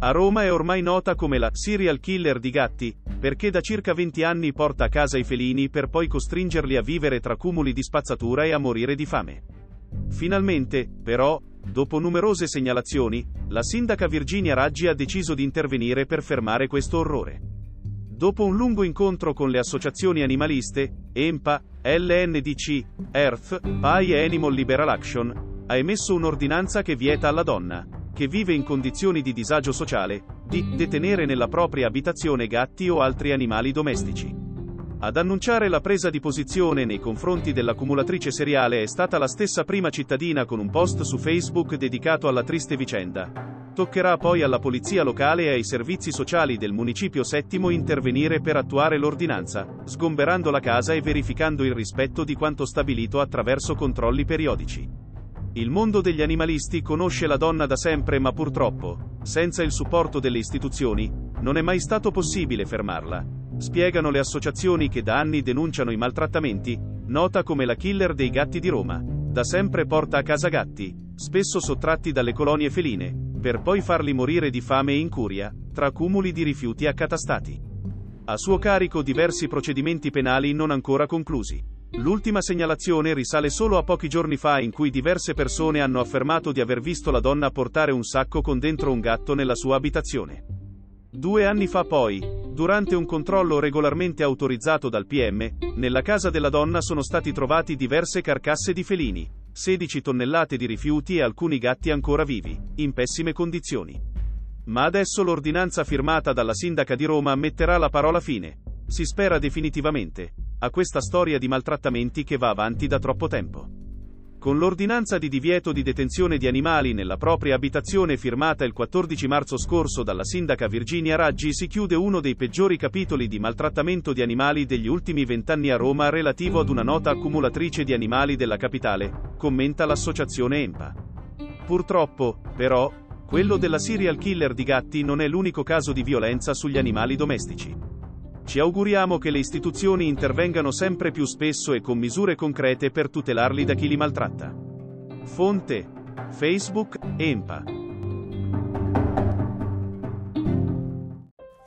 A Roma è ormai nota come la serial killer di gatti, perché da circa 20 anni porta a casa i felini per poi costringerli a vivere tra cumuli di spazzatura e a morire di fame. Finalmente, però, dopo numerose segnalazioni, la sindaca Virginia Raggi ha deciso di intervenire per fermare questo orrore. Dopo un lungo incontro con le associazioni animaliste, EMPA, LNDC, Earth, PAI e Animal Liberal Action, ha emesso un'ordinanza che vieta alla donna, che vive in condizioni di disagio sociale, di detenere nella propria abitazione gatti o altri animali domestici. Ad annunciare la presa di posizione nei confronti dell'accumulatrice seriale è stata la stessa prima cittadina con un post su Facebook dedicato alla triste vicenda. Toccherà poi alla polizia locale e ai servizi sociali del municipio settimo intervenire per attuare l'ordinanza, sgomberando la casa e verificando il rispetto di quanto stabilito attraverso controlli periodici. Il mondo degli animalisti conosce la donna da sempre ma purtroppo, senza il supporto delle istituzioni, non è mai stato possibile fermarla. Spiegano le associazioni che da anni denunciano i maltrattamenti, nota come la killer dei gatti di Roma. Da sempre porta a casa gatti, spesso sottratti dalle colonie feline, per poi farli morire di fame e incuria, tra cumuli di rifiuti accatastati. A suo carico diversi procedimenti penali non ancora conclusi. L'ultima segnalazione risale solo a pochi giorni fa in cui diverse persone hanno affermato di aver visto la donna portare un sacco con dentro un gatto nella sua abitazione. Due anni fa poi, durante un controllo regolarmente autorizzato dal PM, nella casa della donna sono stati trovati diverse carcasse di felini, 16 tonnellate di rifiuti e alcuni gatti ancora vivi, in pessime condizioni. Ma adesso l'ordinanza firmata dalla sindaca di Roma metterà la parola fine, si spera definitivamente, a questa storia di maltrattamenti che va avanti da troppo tempo. Con l'ordinanza di divieto di detenzione di animali nella propria abitazione firmata il 14 marzo scorso dalla sindaca Virginia Raggi si chiude uno dei peggiori capitoli di maltrattamento di animali degli ultimi vent'anni a Roma relativo ad una nota accumulatrice di animali della capitale, commenta l'associazione EMPA. Purtroppo, però, quello della serial killer di gatti non è l'unico caso di violenza sugli animali domestici. Ci auguriamo che le istituzioni intervengano sempre più spesso e con misure concrete per tutelarli da chi li maltratta. Fonte Facebook EMPA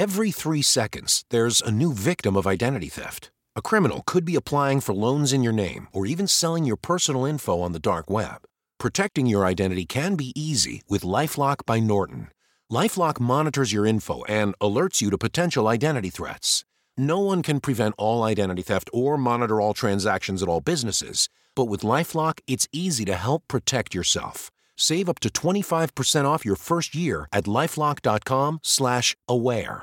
Every three seconds, there's a new victim of identity theft. A criminal could be applying for loans in your name or even selling your personal info on the dark web. Protecting your identity can be easy with Lifelock by Norton. Lifelock monitors your info and alerts you to potential identity threats. No one can prevent all identity theft or monitor all transactions at all businesses, but with Lifelock, it's easy to help protect yourself. Save up to 25% off your first year at lifelock.com/aware.